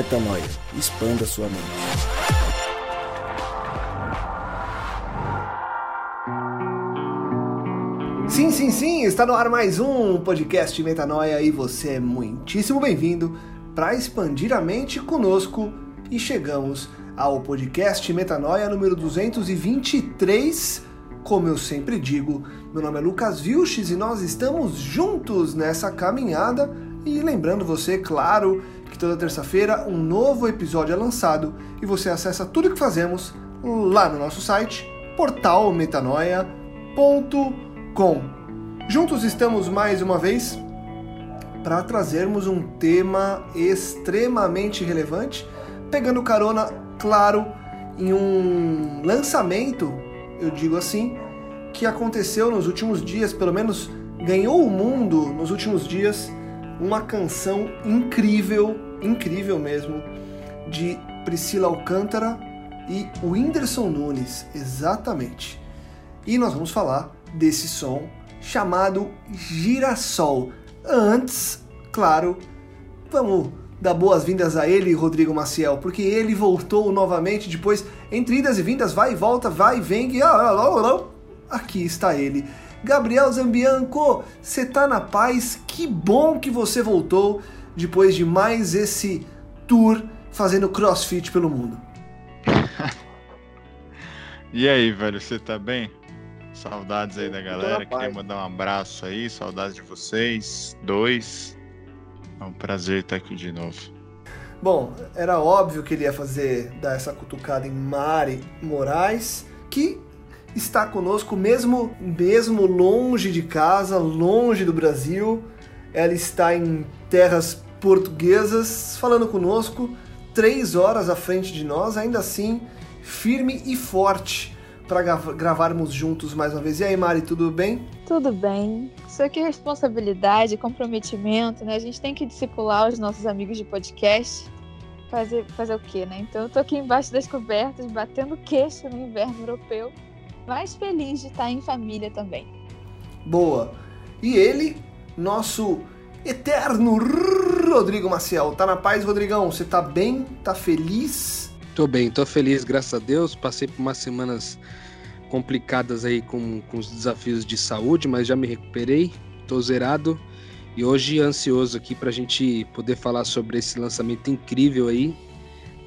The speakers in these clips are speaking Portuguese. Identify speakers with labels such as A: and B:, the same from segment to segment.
A: Metanoia. Expanda sua mente.
B: Sim, sim, sim, está no ar mais um podcast Metanoia e você é muitíssimo bem-vindo para expandir a mente conosco e chegamos ao podcast Metanoia número 223. Como eu sempre digo, meu nome é Lucas Vilches e nós estamos juntos nessa caminhada. E lembrando você, claro, toda terça-feira um novo episódio é lançado e você acessa tudo o que fazemos lá no nosso site portalmetanoia.com. Juntos estamos mais uma vez para trazermos um tema extremamente relevante, pegando carona, claro, em um lançamento, eu digo assim, que aconteceu nos últimos dias, pelo menos ganhou o mundo nos últimos dias, uma canção incrível, incrível mesmo, de Priscila Alcântara e Whindersson Nunes, exatamente. E nós vamos falar desse som chamado Girassol. Antes, claro, vamos dar boas-vindas a ele, Rodrigo Maciel, porque ele voltou novamente depois, entre idas e vindas, vai e volta, vai e vem, e aqui está ele. Gabriel Zambianco, você tá na paz? Que bom que você voltou depois de mais esse tour fazendo crossfit pelo mundo.
C: e aí, velho, você tá bem? Saudades aí da galera. Queria mandar um abraço aí, saudades de vocês. Dois. É um prazer estar aqui de novo.
B: Bom, era óbvio que ele ia fazer, dar essa cutucada em Mari Moraes, que está conosco mesmo, mesmo longe de casa, longe do Brasil. Ela está em terras portuguesas, falando conosco, três horas à frente de nós, ainda assim, firme e forte para gravarmos juntos mais uma vez. E aí, Mari, tudo bem?
D: Tudo bem. Isso aqui é responsabilidade, comprometimento, né? A gente tem que discipular os nossos amigos de podcast. Fazer, fazer o quê, né? Então eu tô aqui embaixo das cobertas, batendo queixo no inverno europeu, mais feliz de estar em família também.
B: Boa. E ele, nosso eterno Rodrigo Maciel. Tá na paz, Rodrigão? Você tá bem? Tá feliz?
E: Tô bem, tô feliz, graças a Deus. Passei por umas semanas complicadas aí com, com os desafios de saúde, mas já me recuperei, tô zerado. E hoje ansioso aqui pra gente poder falar sobre esse lançamento incrível aí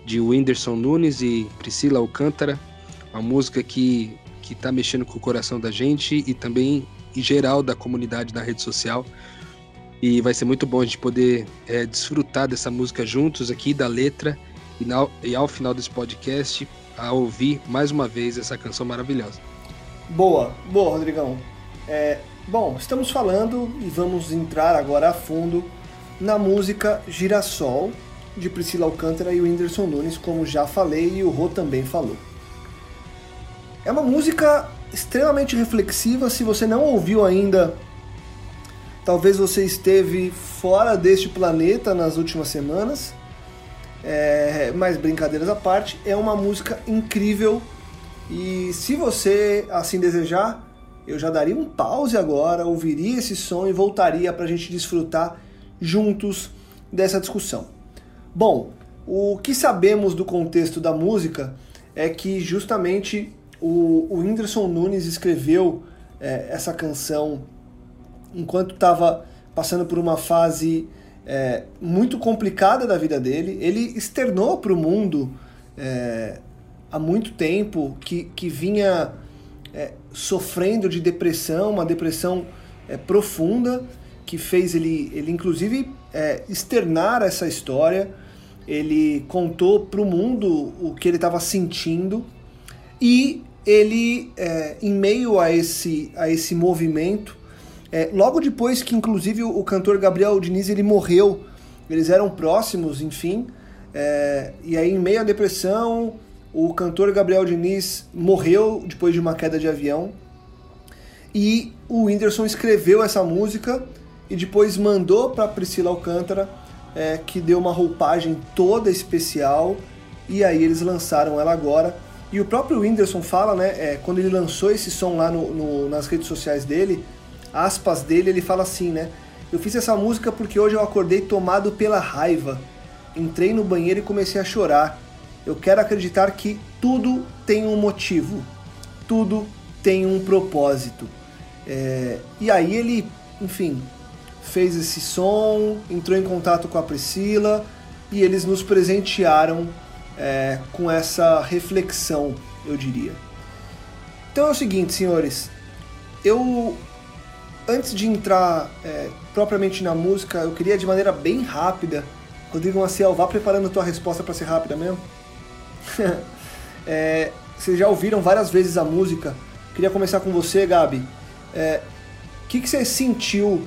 E: de Whindersson Nunes e Priscila Alcântara, uma música que, que tá mexendo com o coração da gente e também geral da comunidade da rede social. E vai ser muito bom a gente poder é, desfrutar dessa música juntos aqui, da letra e, na, e ao final desse podcast a ouvir mais uma vez essa canção maravilhosa.
B: Boa, boa, Rodrigão. É, bom, estamos falando e vamos entrar agora a fundo na música Girassol, de Priscila Alcântara e Whindersson Nunes, como já falei e o Rô também falou. É uma música extremamente reflexiva, se você não ouviu ainda, talvez você esteve fora deste planeta nas últimas semanas. É, mas brincadeiras à parte, é uma música incrível e se você assim desejar, eu já daria um pause agora, ouviria esse som e voltaria para a gente desfrutar juntos dessa discussão. Bom, o que sabemos do contexto da música é que justamente o, o Whindersson Nunes escreveu é, essa canção enquanto estava passando por uma fase é, muito complicada da vida dele. Ele externou para o mundo é, há muito tempo que, que vinha é, sofrendo de depressão, uma depressão é, profunda, que fez ele, ele inclusive é, externar essa história. Ele contou para o mundo o que ele estava sentindo e ele, é, em meio a esse, a esse movimento, é, logo depois que, inclusive, o, cantor Gabriel Diniz ele morreu, eles eram próximos, enfim. É, e aí, em meio à depressão, o cantor Gabriel Diniz morreu depois de uma queda de avião. E o Whindersson escreveu essa música e depois mandou para Priscila Alcântara, é, que deu uma roupagem toda especial. E aí eles lançaram ela agora. E o próprio Whindersson fala, né, é, quando ele lançou esse som lá no, no, nas redes sociais dele, aspas dele, ele fala assim, né? Eu fiz essa música porque hoje eu acordei tomado pela raiva. Entrei no banheiro e comecei a chorar. Eu quero acreditar que tudo tem um motivo, tudo tem um propósito. É, e aí ele, enfim, fez esse som, entrou em contato com a Priscila e eles nos presentearam é, com essa reflexão, eu diria. Então é o seguinte, senhores, eu antes de entrar é, propriamente na música, eu queria de maneira bem rápida, Rodrigo Maciel, vá preparando a tua resposta para ser rápida mesmo. é, vocês já ouviram várias vezes a música. Queria começar com você, Gabi. O é, que, que você sentiu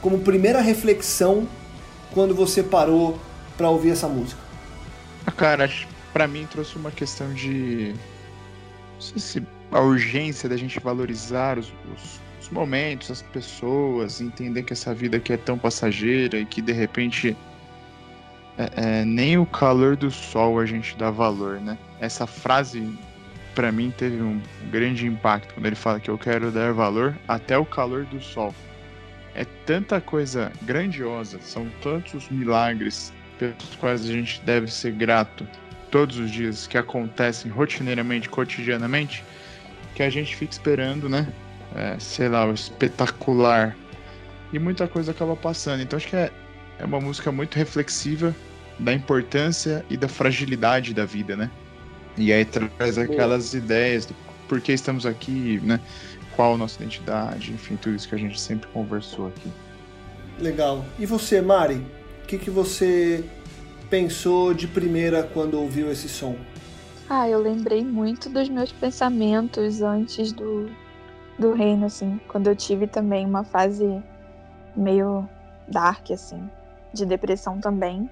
B: como primeira reflexão quando você parou para ouvir essa música?
C: Cara, para mim trouxe uma questão de não sei se a urgência da gente valorizar os, os, os, momentos, as pessoas, entender que essa vida aqui é tão passageira e que de repente é, é, nem o calor do sol a gente dá valor, né? Essa frase para mim teve um grande impacto quando ele fala que eu quero dar valor até o calor do sol. É tanta coisa grandiosa, são tantos milagres pelos quais a gente deve ser grato todos os dias que acontecem rotineiramente, cotidianamente, que a gente fica esperando, né? É, sei lá, o espetacular. E muita coisa acaba passando. Então acho que é, é uma música muito reflexiva da importância e da fragilidade da vida, né? E aí traz aquelas Boa. ideias do por que estamos aqui, né? Qual a nossa identidade, enfim, tudo isso que a gente sempre conversou aqui.
B: Legal. E você, Mari? O que, que você pensou de primeira quando ouviu esse som?
D: Ah, eu lembrei muito dos meus pensamentos antes do, do reino, assim, quando eu tive também uma fase meio dark, assim, de depressão também.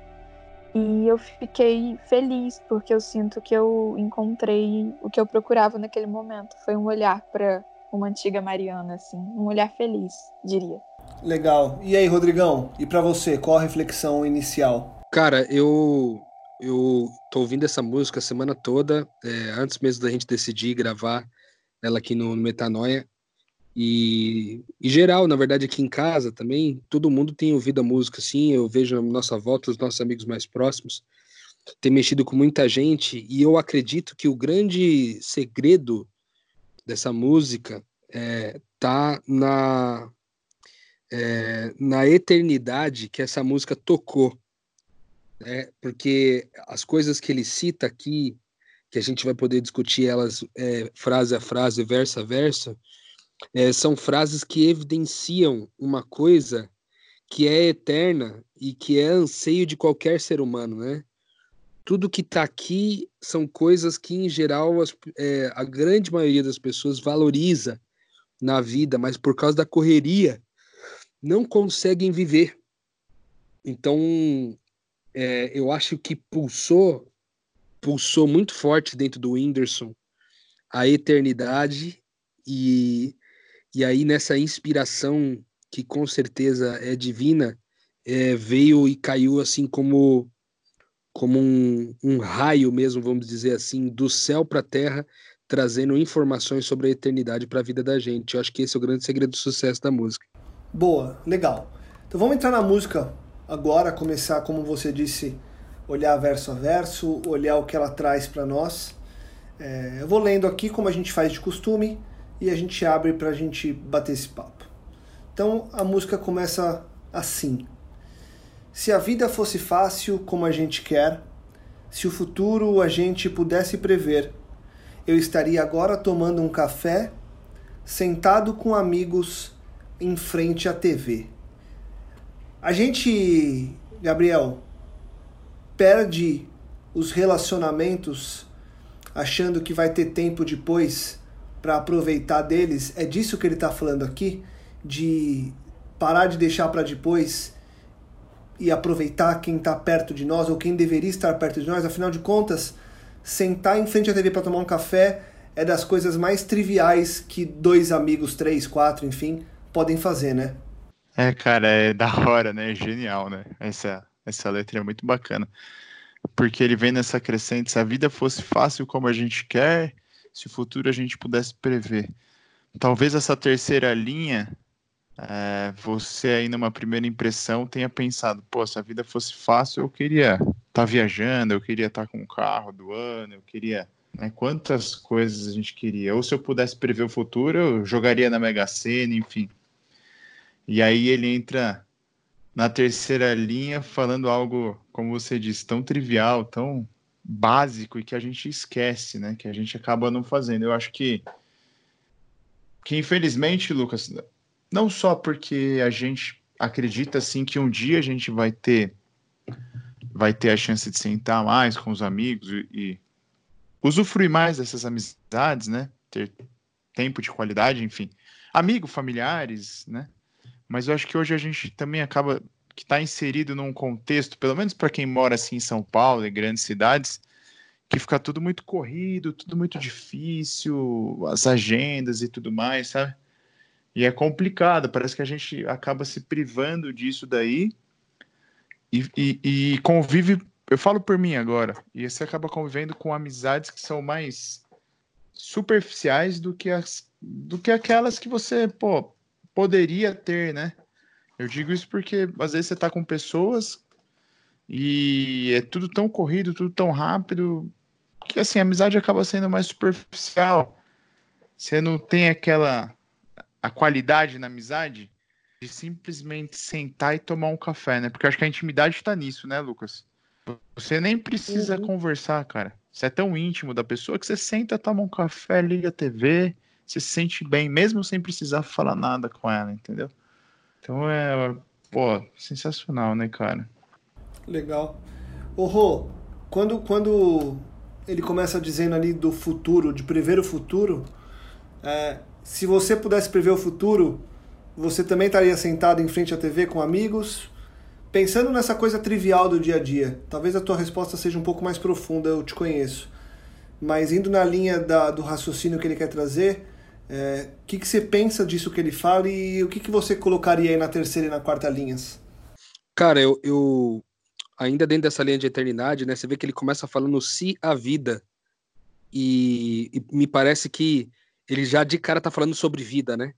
D: E eu fiquei feliz porque eu sinto que eu encontrei o que eu procurava naquele momento. Foi um olhar para uma antiga Mariana, assim, um olhar feliz, diria.
B: Legal. E aí, Rodrigão? E para você, qual a reflexão inicial?
E: Cara, eu eu tô ouvindo essa música a semana toda, é, antes mesmo da gente decidir gravar ela aqui no, no Metanoia. E em geral, na verdade, aqui em casa também, todo mundo tem ouvido a música, assim. Eu vejo a nossa volta, os nossos amigos mais próximos, tem mexido com muita gente. E eu acredito que o grande segredo dessa música é, tá na, é, na eternidade que essa música tocou né? porque as coisas que ele cita aqui, que a gente vai poder discutir elas é, frase a frase, verso a verso, é, são frases que evidenciam uma coisa que é eterna e que é anseio de qualquer ser humano, né? Tudo que está aqui são coisas que, em geral, as, é, a grande maioria das pessoas valoriza na vida, mas por causa da correria não conseguem viver. Então, é, eu acho que pulsou, pulsou muito forte dentro do Whindersson a eternidade e, e aí nessa inspiração que com certeza é divina, é, veio e caiu assim como como um, um raio mesmo, vamos dizer assim, do céu para a terra, trazendo informações sobre a eternidade para a vida da gente. Eu acho que esse é o grande segredo do sucesso da música.
B: Boa, legal. Então vamos entrar na música agora começar, como você disse, olhar verso a verso, olhar o que ela traz para nós. É, eu vou lendo aqui como a gente faz de costume e a gente abre para a gente bater esse papo. Então a música começa assim: Se a vida fosse fácil como a gente quer, se o futuro a gente pudesse prever, eu estaria agora tomando um café, sentado com amigos em frente à TV. A gente, Gabriel, perde os relacionamentos achando que vai ter tempo depois para aproveitar deles. É disso que ele está falando aqui, de parar de deixar para depois e aproveitar quem está perto de nós ou quem deveria estar perto de nós. Afinal de contas, sentar em frente à TV para tomar um café é das coisas mais triviais que dois amigos, três, quatro, enfim, podem fazer, né?
C: É, cara, é da hora, né? É genial, né? Essa, essa letra é muito bacana. Porque ele vem nessa crescente, se a vida fosse fácil como a gente quer, se o futuro a gente pudesse prever. Talvez essa terceira linha, é, você aí numa primeira impressão tenha pensado, pô, se a vida fosse fácil, eu queria tá viajando, eu queria estar tá com um carro do ano, eu queria. Né, quantas coisas a gente queria. Ou se eu pudesse prever o futuro, eu jogaria na Mega Sena, enfim. E aí ele entra na terceira linha falando algo, como você disse, tão trivial, tão básico e que a gente esquece, né? Que a gente acaba não fazendo. Eu acho que que infelizmente, Lucas, não só porque a gente acredita assim que um dia a gente vai ter vai ter a chance de sentar mais com os amigos e, e usufruir mais dessas amizades, né? Ter tempo de qualidade, enfim, amigo, familiares, né? Mas eu acho que hoje a gente também acaba que está inserido num contexto, pelo menos para quem mora assim em São Paulo, em grandes cidades, que fica tudo muito corrido, tudo muito difícil, as agendas e tudo mais, sabe? E é complicado, parece que a gente acaba se privando disso daí e, e, e convive. Eu falo por mim agora, e você acaba convivendo com amizades que são mais superficiais do que, as, do que aquelas que você, pô, poderia ter, né? Eu digo isso porque às vezes você tá com pessoas e é tudo tão corrido, tudo tão rápido, que assim, a amizade acaba sendo mais superficial. Você não tem aquela a qualidade na amizade de simplesmente sentar e tomar um café, né? Porque acho que a intimidade está nisso, né, Lucas? Você nem precisa uhum. conversar, cara. Você é tão íntimo da pessoa que você senta, toma um café, liga a TV, se sente bem, mesmo sem precisar falar nada com ela, entendeu? Então é, pô, sensacional, né, cara?
B: Legal. Ô, Rô, quando, quando ele começa dizendo ali do futuro, de prever o futuro, é, se você pudesse prever o futuro, você também estaria sentado em frente à TV com amigos, pensando nessa coisa trivial do dia a dia. Talvez a tua resposta seja um pouco mais profunda, eu te conheço. Mas indo na linha da, do raciocínio que ele quer trazer, o é, que, que você pensa disso que ele fala e o que, que você colocaria aí na terceira e na quarta linhas?
E: Cara, eu, eu ainda dentro dessa linha de eternidade, né? Você vê que ele começa falando se a vida. E, e, me parece que ele já de cara tá falando sobre vida, né?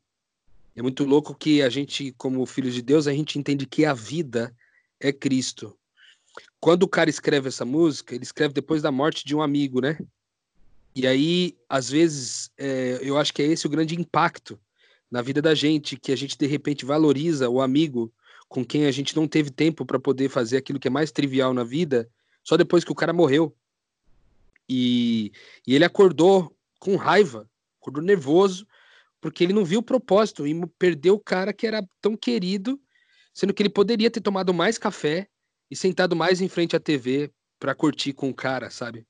E: É muito louco que a gente, como filhos de Deus, a gente entende que a vida é Cristo. Quando o cara escreve essa música, ele escreve depois da morte de um amigo, né? E aí, às vezes, é, eu acho que é esse o grande impacto na vida da gente, que a gente de repente valoriza o amigo com quem a gente não teve tempo para poder fazer aquilo que é mais trivial na vida, só depois que o cara morreu. E, e ele acordou com raiva, acordou nervoso, porque ele não viu o propósito e perdeu o cara que era tão querido, sendo que ele poderia ter tomado mais café e sentado mais em frente à TV para curtir com o cara, sabe?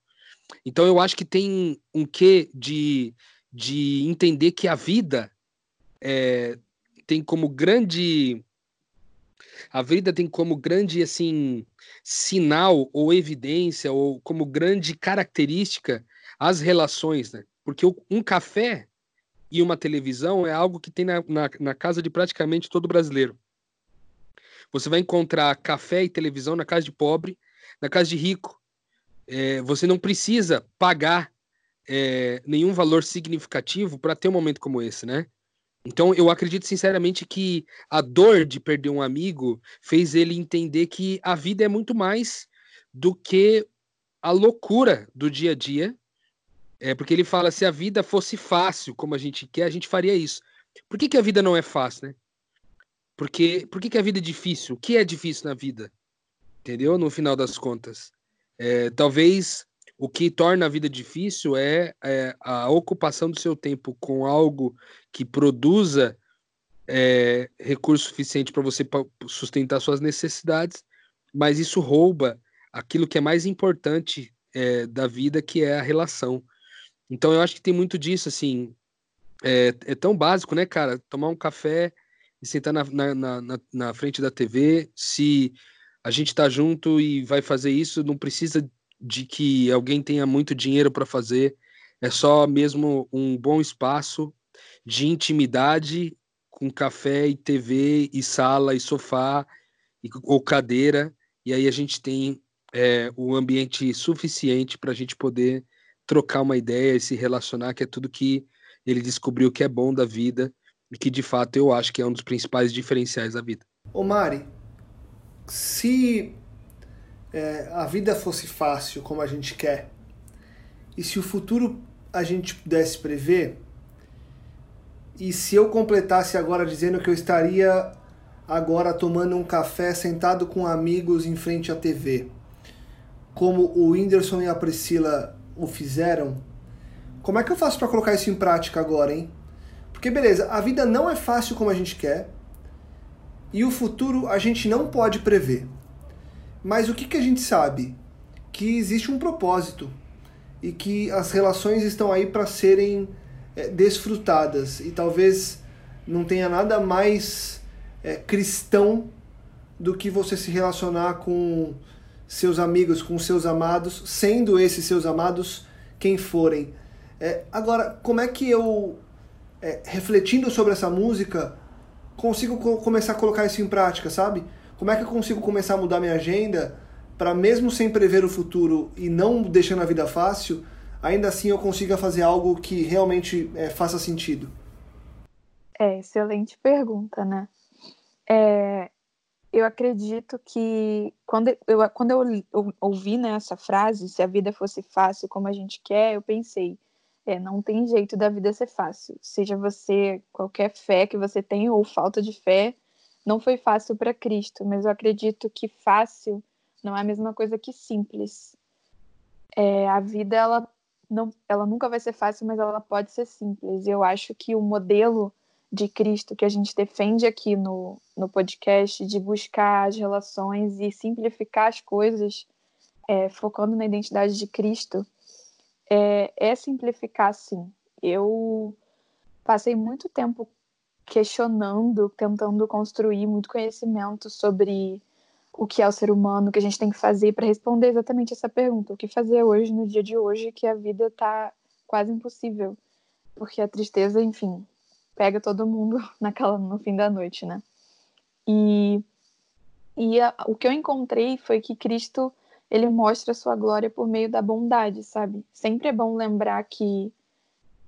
E: Então eu acho que tem um quê de, de entender que a vida é, tem como grande a vida tem como grande assim sinal ou evidência ou como grande característica as relações, né? Porque um café e uma televisão é algo que tem na, na, na casa de praticamente todo brasileiro. Você vai encontrar café e televisão na casa de pobre, na casa de rico, é, você não precisa pagar é, nenhum valor significativo para ter um momento como esse, né? Então, eu acredito sinceramente que a dor de perder um amigo fez ele entender que a vida é muito mais do que a loucura do dia a dia. É porque ele fala: se a vida fosse fácil, como a gente quer, a gente faria isso. Por que, que a vida não é fácil, né? Porque, por que, que a vida é difícil? O que é difícil na vida? Entendeu? No final das contas. É, talvez o que torna a vida difícil é, é, a ocupação do seu tempo com algo que produza é, recurso suficiente para você sustentar suas necessidades, mas isso rouba aquilo que é mais importante é, da vida, que é a relação. Então eu acho que tem muito disso, assim, é, é tão básico, né, cara? Tomar um café e sentar na, na, na, na frente da TV, se a gente está junto e vai fazer isso, não precisa de que alguém tenha muito dinheiro para fazer, é só mesmo um bom espaço de intimidade com café e TV e sala e sofá e, ou cadeira, e aí a gente tem é, o ambiente suficiente para a gente poder trocar uma ideia e se relacionar, que é tudo que ele descobriu que é bom da vida e que de fato eu acho que é um dos principais diferenciais da vida.
B: Ô Mari, se é, a vida fosse fácil como a gente quer, e se o futuro a gente pudesse prever, e se eu completasse agora dizendo que eu estaria agora tomando um café sentado com amigos em frente à TV, como o Whindersson e a Priscila o fizeram, como é que eu faço para colocar isso em prática agora, hein? Porque beleza, a vida não é fácil como a gente quer e o futuro a gente não pode prever. Mas o que, que a gente sabe? Que existe um propósito e que as relações estão aí para serem é, desfrutadas e talvez não tenha nada mais é, cristão do que você se relacionar com seus amigos, com seus amados, sendo esses seus amados quem forem. É, agora, como é que eu, é, refletindo sobre essa música, consigo co começar a colocar isso em prática, sabe? Como é que eu consigo começar a mudar minha agenda para mesmo sem prever o futuro e não deixando a vida fácil, ainda assim eu consiga fazer algo que realmente é, faça sentido?
D: É, excelente pergunta, né? É, eu acredito que quando eu, quando eu, ouvi né, essa frase, se a vida fosse fácil como a gente quer, eu pensei, é, não tem jeito da vida ser fácil. Seja você, qualquer fé que você tem ou falta de fé, não foi fácil para Cristo, mas eu acredito que fácil não é a mesma coisa que simples. É, a vida, ela, não, ela nunca vai ser fácil, mas ela pode ser simples. Eu acho que o modelo de Cristo que a gente defende aqui no, no podcast, de buscar as relações e simplificar as coisas, é, focando na identidade de Cristo, é, é simplificar, sim. Eu passei muito tempo questionando, tentando construir muito conhecimento sobre o que é o ser humano, o que a gente tem que fazer para responder exatamente essa pergunta. O que fazer hoje, no dia de hoje, que a vida está quase impossível. Porque a tristeza, enfim, pega todo mundo naquela no fim da noite, né? E, e a, o que eu encontrei foi que Cristo ele mostra a sua glória por meio da bondade, sabe? Sempre é bom lembrar que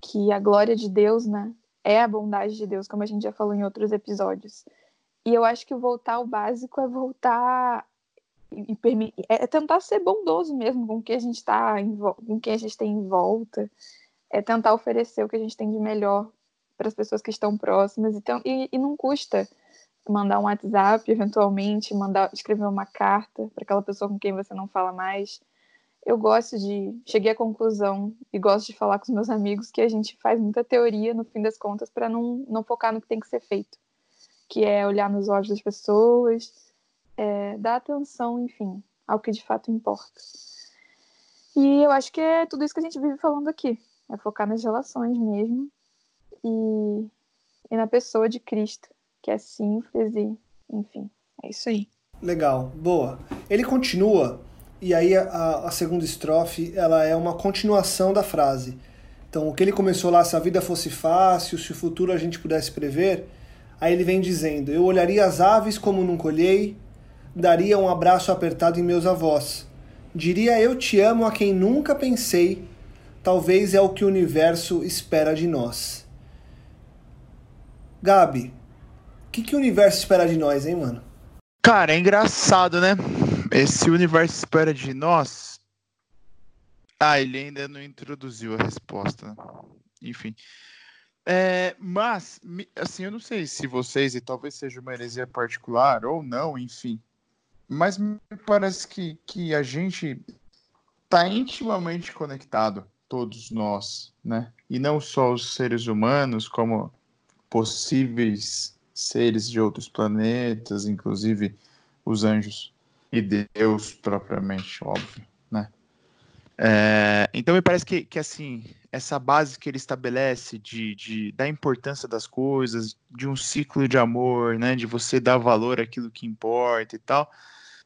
D: que a glória de Deus, né, é a bondade de Deus, como a gente já falou em outros episódios. E eu acho que voltar ao básico é voltar e, e é tentar ser bondoso mesmo com o que a gente está com que a gente tem em volta, é tentar oferecer o que a gente tem de melhor para as pessoas que estão próximas. Então, e, e não custa mandar um WhatsApp, eventualmente, mandar escrever uma carta para aquela pessoa com quem você não fala mais. Eu gosto de. Cheguei à conclusão e gosto de falar com os meus amigos que a gente faz muita teoria, no fim das contas, para não, não focar no que tem que ser feito, que é olhar nos olhos das pessoas, é, dar atenção, enfim, ao que de fato importa. E eu acho que é tudo isso que a gente vive falando aqui. É focar nas relações mesmo e, e na pessoa de Cristo, que é simples e, enfim, é isso aí.
B: Legal, boa. Ele continua, e aí a, a segunda estrofe ela é uma continuação da frase. Então, o que ele começou lá, se a vida fosse fácil, se o futuro a gente pudesse prever, aí ele vem dizendo: Eu olharia as aves como nunca olhei, daria um abraço apertado em meus avós. Diria eu te amo a quem nunca pensei, talvez é o que o universo espera de nós. Gabi, que, que o universo espera de nós, hein, mano?
C: Cara, é engraçado, né? Esse universo espera de nós. Ah, ele ainda não introduziu a resposta. Enfim. É, mas, assim, eu não sei se vocês, e talvez seja uma heresia particular ou não, enfim. Mas me parece que, que a gente está intimamente conectado, todos nós, né? E não só os seres humanos, como possíveis seres de outros planetas, inclusive os anjos e Deus propriamente, óbvio, né? É, então me parece que, que assim essa base que ele estabelece de, de da importância das coisas, de um ciclo de amor, né, de você dar valor àquilo que importa e tal,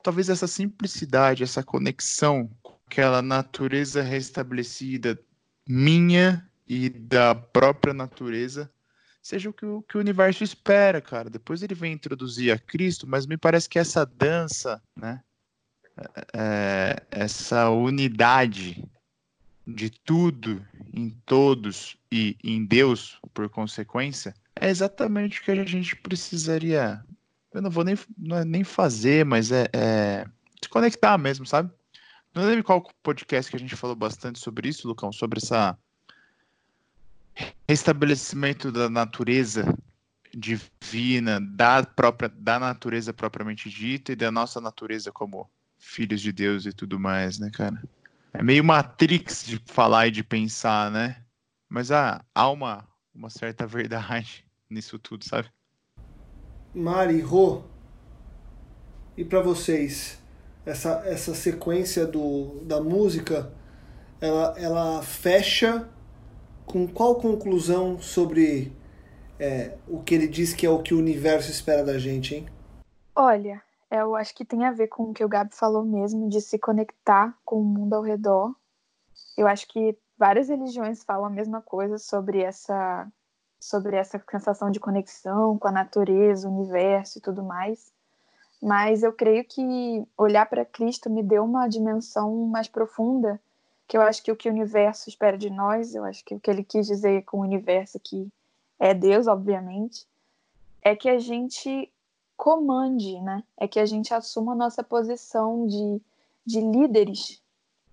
C: talvez essa simplicidade, essa conexão com aquela natureza restabelecida minha e da própria natureza seja o que, o que o universo espera, cara. Depois ele vem introduzir a Cristo, mas me parece que essa dança, né? É, essa unidade de tudo em todos e em Deus, por consequência, é exatamente o que a gente precisaria. Eu não vou nem, não é nem fazer, mas é, é se conectar mesmo, sabe? Não lembro qual podcast que a gente falou bastante sobre isso, Lucão, sobre essa restabelecimento da natureza divina, da própria da natureza propriamente dita e da nossa natureza como filhos de Deus e tudo mais, né, cara? É meio Matrix de falar e de pensar, né? Mas ah, há uma, uma certa verdade nisso tudo, sabe?
B: Mari, Rô, e para vocês, essa, essa sequência do, da música, ela, ela fecha com qual conclusão sobre é, o que ele diz que é o que o universo espera da gente, hein?
D: Olha, eu acho que tem a ver com o que o Gabi falou mesmo, de se conectar com o mundo ao redor. Eu acho que várias religiões falam a mesma coisa sobre essa sobre essa sensação de conexão com a natureza, o universo e tudo mais. Mas eu creio que olhar para Cristo me deu uma dimensão mais profunda, que eu acho que o que o universo espera de nós, eu acho que o que ele quis dizer com o universo que é Deus, obviamente, é que a gente comande, né? É que a gente assuma a nossa posição de, de líderes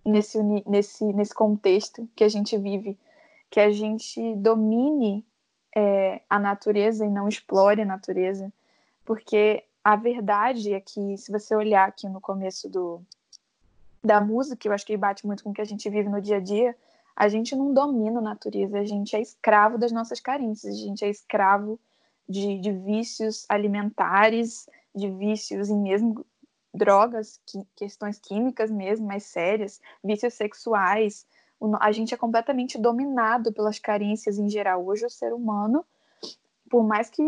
D: nesse, nesse, nesse contexto que a gente vive, que a gente domine é, a natureza e não explore a natureza, porque a verdade é que, se você olhar aqui no começo do, da música, eu acho que bate muito com o que a gente vive no dia a dia, a gente não domina a natureza, a gente é escravo das nossas carências, a gente é escravo de, de vícios alimentares, de vícios em mesmo drogas, que, questões químicas mesmo, mais sérias, vícios sexuais, a gente é completamente dominado pelas carências em geral. Hoje, o ser humano, por mais que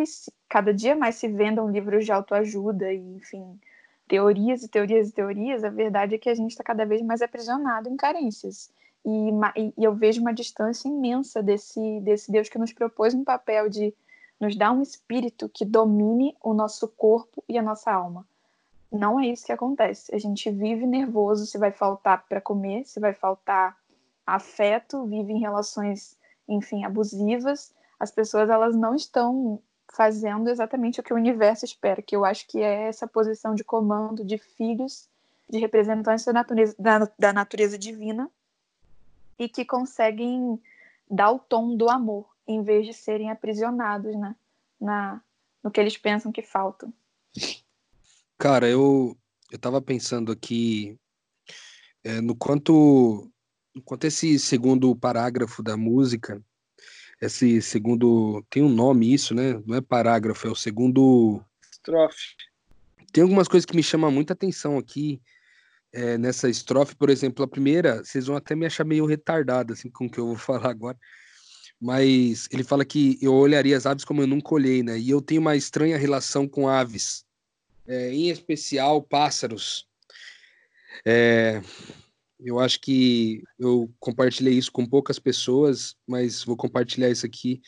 D: cada dia mais se vendam livros de autoajuda e, enfim, teorias e teorias e teorias, a verdade é que a gente está cada vez mais aprisionado em carências. E, e, eu vejo uma distância imensa desse, desse Deus que nos propôs um papel de nos dar um espírito que domine o nosso corpo e a nossa alma. Não é isso que acontece. A gente vive nervoso se vai faltar para comer, se vai faltar afeto, vive em relações, enfim, abusivas, as pessoas elas não estão fazendo exatamente o que o universo espera, que eu acho que é essa posição de comando de filhos, de representantes da natureza, da, da natureza divina e que conseguem dar o tom do amor, em vez de serem aprisionados né, na, no que eles pensam que faltam.
E: Cara, eu, eu tava pensando aqui é, no quanto Enquanto esse segundo parágrafo da música, esse segundo. Tem um nome isso, né? Não é parágrafo, é o segundo.
B: Estrofe.
E: Tem algumas coisas que me chamam muita atenção aqui é, nessa estrofe. Por exemplo, a primeira, vocês vão até me achar meio retardado, assim, com o que eu vou falar agora. Mas ele fala que eu olharia as aves como eu nunca olhei, né? E eu tenho uma estranha relação com aves, é, em especial pássaros. É, eu acho que eu compartilhei isso com poucas pessoas, mas vou compartilhar isso aqui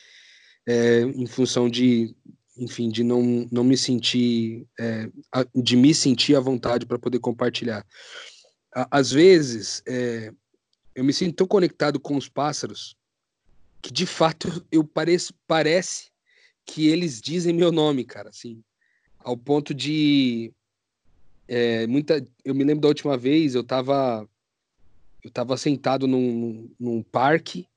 E: é, em função de, enfim, de não, não me sentir, é, de me sentir à vontade para poder compartilhar. Às vezes, é, eu me sinto tão conectado com os pássaros que, de fato, eu pareço, parece que eles dizem meu nome, cara, assim, ao ponto de é, muita, eu me lembro da última vez, eu estava eu estava sentado num, num parque,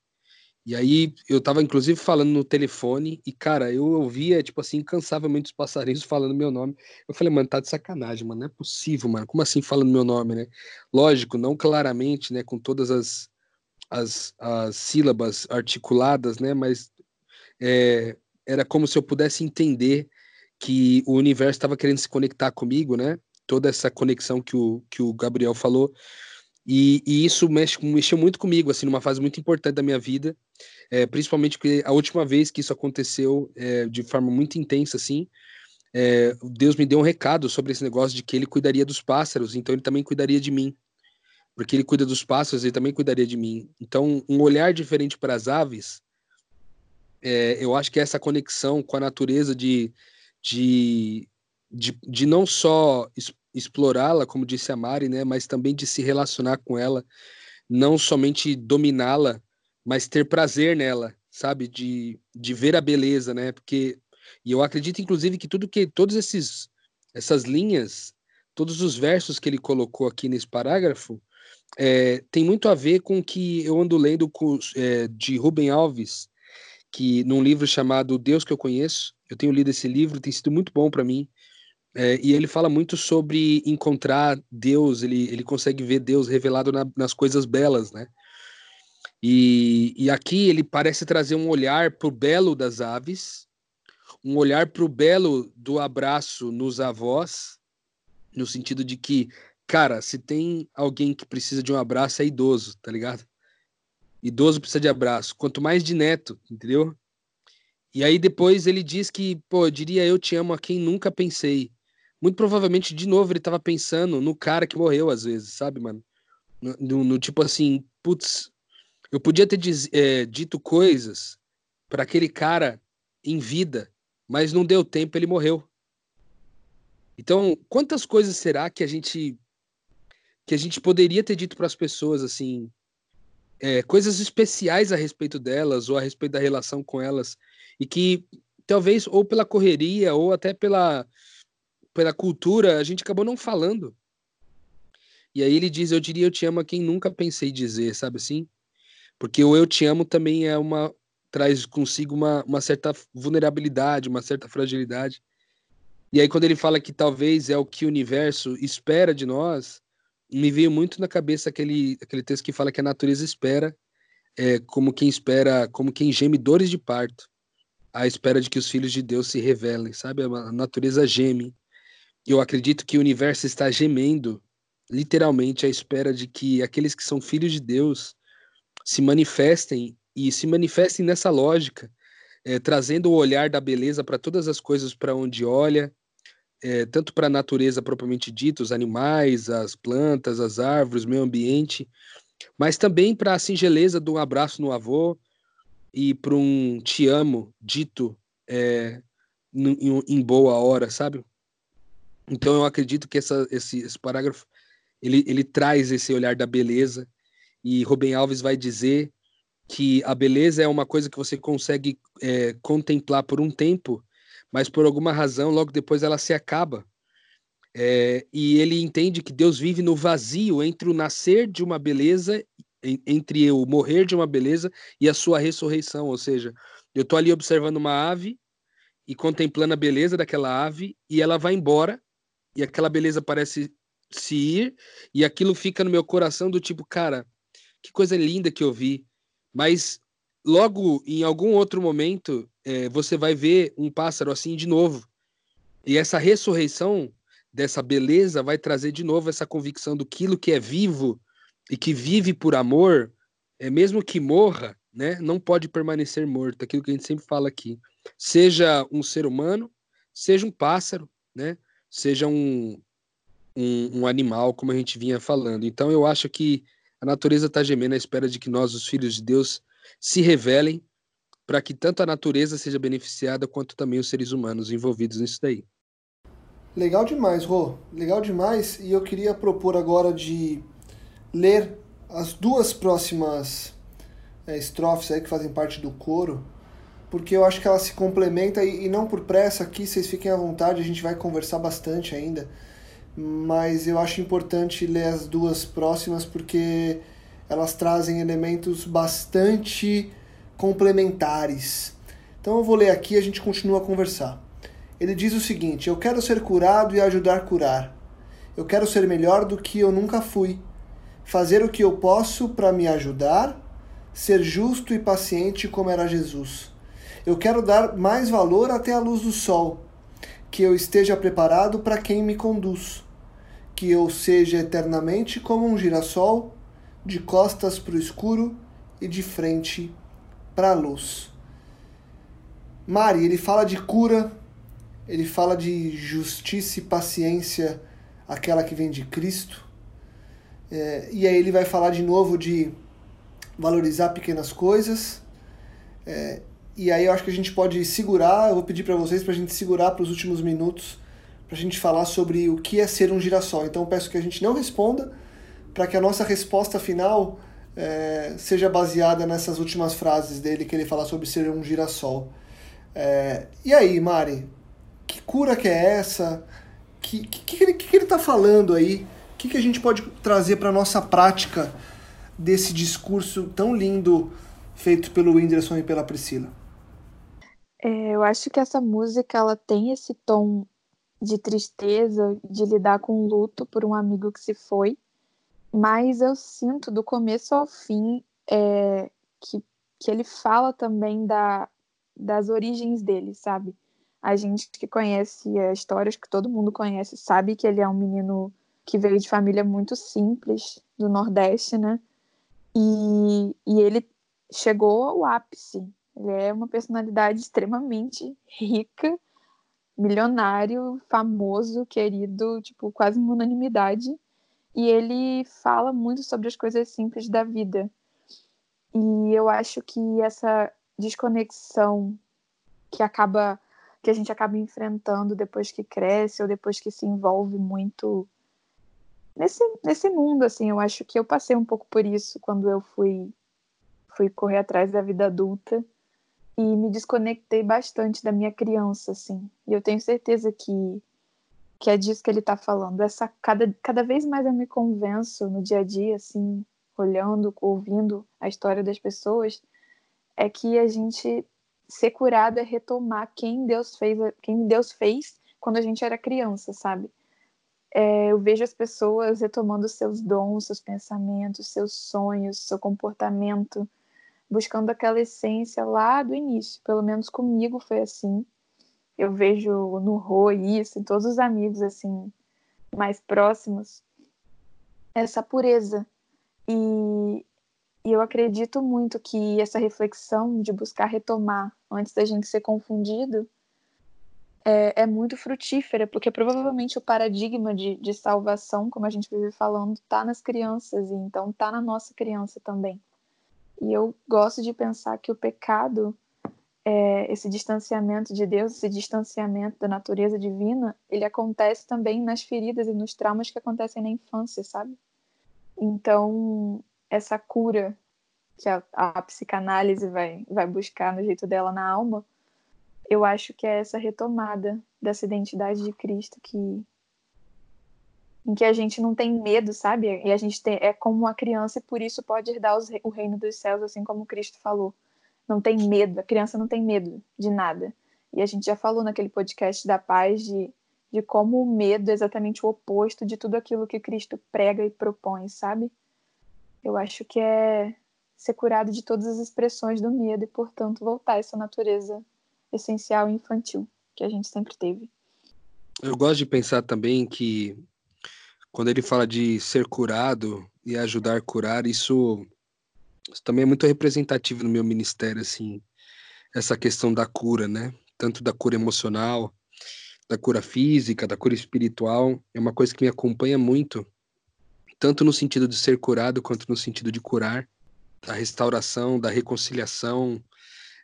E: e aí eu estava inclusive falando no telefone, e cara, eu ouvia, tipo assim, incansavelmente os passarinhos falando meu nome. Eu falei, mano, tá de sacanagem, mano, não é possível, mano, como assim falando meu nome, né? Lógico, não claramente, né, com todas as, as, as sílabas articuladas, né, mas é, era como se eu pudesse entender que o universo estava querendo se conectar comigo, né? Toda essa conexão que o, que o Gabriel falou. E, e, isso mexe, mexeu muito comigo, assim, numa fase muito importante da minha vida, é, principalmente porque a última vez que isso aconteceu é, de forma muito intensa, assim, é, Deus me deu um recado sobre esse negócio de que ele cuidaria dos pássaros, então ele também cuidaria de mim. Porque ele cuida dos pássaros, ele também cuidaria de mim. Então, um olhar diferente para as aves, é, eu acho que é essa conexão com a natureza de, de, de, de não só explorá-la, como disse a Mari, né, mas também de se relacionar com ela, não somente dominá-la, mas ter prazer nela, sabe, de, de ver a beleza, né? Porque e eu acredito inclusive que tudo que todos esses essas linhas todos os versos que ele colocou aqui nesse parágrafo é, tem muito a ver com o que eu ando lendo com, é, de Rubem Alves, que num livro chamado Deus que eu conheço. Eu tenho lido esse livro, tem sido muito bom para mim. É, e ele fala muito sobre encontrar Deus, ele, ele consegue ver Deus revelado na, nas coisas belas, né? E, e aqui ele parece trazer um olhar para o belo das aves, um olhar para o belo do abraço nos avós, no sentido de que, cara, se tem alguém que precisa de um abraço, é idoso, tá ligado? Idoso precisa de abraço, quanto mais de neto, entendeu? E aí depois ele diz que, pô, eu diria eu te amo a quem nunca pensei. Muito provavelmente, de novo, ele tava pensando no cara que morreu às vezes, sabe, mano? No, no, no tipo assim, putz, eu podia ter diz, é, dito coisas para aquele cara em vida, mas não deu tempo, ele morreu. Então, quantas coisas será que a gente que a gente poderia ter dito para as pessoas assim, é, coisas especiais a respeito delas ou a respeito da relação com elas e que talvez ou pela correria ou até pela pela cultura a gente acabou não falando. E aí ele diz: Eu diria eu te amo a quem nunca pensei dizer, sabe assim? Porque o eu te amo também é uma traz consigo uma, uma certa vulnerabilidade, uma certa fragilidade. E aí quando ele fala que talvez é o que o universo espera de nós, me veio muito na cabeça aquele, aquele texto que fala que a natureza espera, é, como quem espera, como quem geme dores de parto, à espera de que os filhos de Deus se revelem, sabe? A natureza geme. Eu acredito que o universo está gemendo, literalmente, à espera de que aqueles que são filhos de Deus se manifestem e se manifestem nessa lógica, é, trazendo o olhar da beleza para todas as coisas para onde olha, é, tanto para a natureza propriamente dita, os animais, as plantas, as árvores, meio ambiente, mas também para a singeleza do abraço no avô e para um te amo dito é, em, em, boa hora, sabe? Então eu acredito que essa, esse, esse parágrafo ele, ele traz esse olhar da beleza e Rubem Alves vai dizer que a beleza é uma coisa que você consegue é, contemplar por um tempo mas por alguma razão, logo depois ela se acaba. É, e ele entende que Deus vive no vazio entre o nascer de uma beleza, entre o morrer de uma beleza e a sua ressurreição. Ou seja, eu estou ali observando uma ave e contemplando a beleza daquela ave, e ela vai embora, e aquela beleza parece se ir, e aquilo fica no meu coração do tipo, cara, que coisa linda que eu vi. Mas logo em algum outro momento é, você vai ver um pássaro assim de novo. E essa ressurreição dessa beleza vai trazer de novo essa convicção do aquilo que é vivo e que vive por amor, é mesmo que morra, né, não pode permanecer morto. Aquilo que a gente sempre fala aqui, seja um ser humano, seja um pássaro, né, seja um, um, um animal, como a gente vinha falando. Então eu acho que a natureza está gemendo à espera de que nós, os filhos de Deus, se revelem para que tanto a natureza seja beneficiada quanto também os seres humanos envolvidos nisso daí.
B: Legal demais, Rô. Legal demais. E eu queria propor agora de ler as duas próximas é, estrofes aí que fazem parte do coro, porque eu acho que ela se complementa e, e não por pressa aqui, vocês fiquem à vontade, a gente vai conversar bastante ainda. Mas eu acho importante ler as duas próximas porque elas trazem elementos bastante complementares. Então eu vou ler aqui e a gente continua a conversar. Ele diz o seguinte: Eu quero ser curado e ajudar a curar. Eu quero ser melhor do que eu nunca fui. Fazer o que eu posso para me ajudar, ser justo e paciente como era Jesus. Eu quero dar mais valor até a luz do sol, que eu esteja preparado para quem me conduz, que eu seja eternamente como um girassol de costas para o escuro e de frente para a luz. Mari, ele fala de cura, ele fala de justiça e paciência, aquela que vem de Cristo. É, e aí ele vai falar de novo de valorizar pequenas coisas. É, e aí eu acho que a gente pode segurar, eu vou pedir para vocês para a gente segurar para os últimos minutos, para a gente falar sobre o que é ser um girassol. Então peço que a gente não responda, para que a nossa resposta final é, seja baseada nessas últimas frases dele que ele fala sobre ser um girassol. É, e aí, Mari, que cura que é essa? que, que, que, ele, que ele está falando aí? O que, que a gente pode trazer para nossa prática desse discurso tão lindo feito pelo Whindersson e pela Priscila?
D: É, eu acho que essa música ela tem esse tom de tristeza, de lidar com luto por um amigo que se foi, mas eu sinto do começo ao fim é, que, que ele fala também da, das origens dele, sabe? A gente que conhece a história, acho que todo mundo conhece, sabe que ele é um menino que veio de família muito simples do Nordeste, né? E, e ele chegou ao ápice. Ele é uma personalidade extremamente rica, milionário, famoso, querido, tipo, quase uma unanimidade. E ele fala muito sobre as coisas simples da vida. E eu acho que essa desconexão que acaba que a gente acaba enfrentando depois que cresce ou depois que se envolve muito nesse, nesse mundo, assim. Eu acho que eu passei um pouco por isso quando eu fui, fui correr atrás da vida adulta e me desconectei bastante da minha criança, assim. E eu tenho certeza que, que é disso que ele está falando. Essa, cada, cada vez mais eu me convenço no dia a dia, assim, olhando, ouvindo a história das pessoas, é que a gente ser curado é retomar quem Deus fez, quem Deus fez quando a gente era criança, sabe? É, eu vejo as pessoas retomando seus dons, seus pensamentos, seus sonhos, seu comportamento, buscando aquela essência lá do início. Pelo menos comigo foi assim. Eu vejo no Rô isso, em todos os amigos assim mais próximos, essa pureza. E e eu acredito muito que essa reflexão de buscar retomar antes da gente ser confundido é, é muito frutífera, porque provavelmente o paradigma de, de salvação, como a gente vive falando, está nas crianças, e então está na nossa criança também. E eu gosto de pensar que o pecado, é, esse distanciamento de Deus, esse distanciamento da natureza divina, ele acontece também nas feridas e nos traumas que acontecem na infância, sabe? Então, essa cura que a, a psicanálise vai, vai buscar no jeito dela na alma, eu acho que é essa retomada dessa identidade de Cristo que em que a gente não tem medo, sabe? E a gente tem, é como uma criança e por isso pode herdar os, o reino dos céus, assim como Cristo falou. Não tem medo, a criança não tem medo de nada. E a gente já falou naquele podcast da paz de, de como o medo é exatamente o oposto de tudo aquilo que Cristo prega e propõe, sabe? Eu acho que é ser curado de todas as expressões do medo e, portanto, voltar a essa natureza essencial e infantil que a gente sempre teve.
E: Eu gosto de pensar também que quando ele fala de ser curado e ajudar a curar, isso, isso também é muito representativo no meu ministério, assim, essa questão da cura, né? Tanto da cura emocional, da cura física, da cura espiritual, é uma coisa que me acompanha muito tanto no sentido de ser curado quanto no sentido de curar, da restauração, da reconciliação,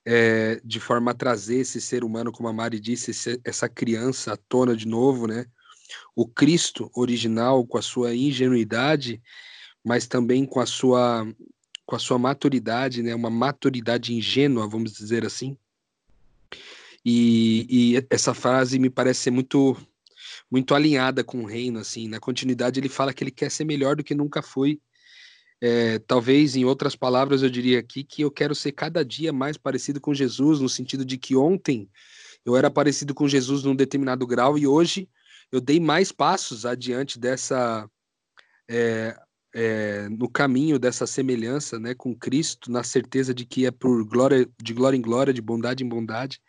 E: é, de forma a trazer esse ser humano, como a Mari disse, esse, essa criança à tona de novo, né? O Cristo original com a sua ingenuidade, mas também com a sua com a sua maturidade, né? Uma maturidade ingênua, vamos dizer assim. E, e essa frase me parece ser muito muito alinhada com o reino, assim. Na continuidade, ele fala que ele quer ser melhor do que nunca foi. É, talvez, em outras palavras, eu diria aqui que eu quero ser cada dia mais parecido com Jesus, no sentido de que ontem eu era parecido com Jesus num determinado grau e hoje eu dei mais passos adiante dessa. É, é, no caminho dessa semelhança né, com Cristo, na certeza de que é por glória, de glória em glória, de bondade em bondade.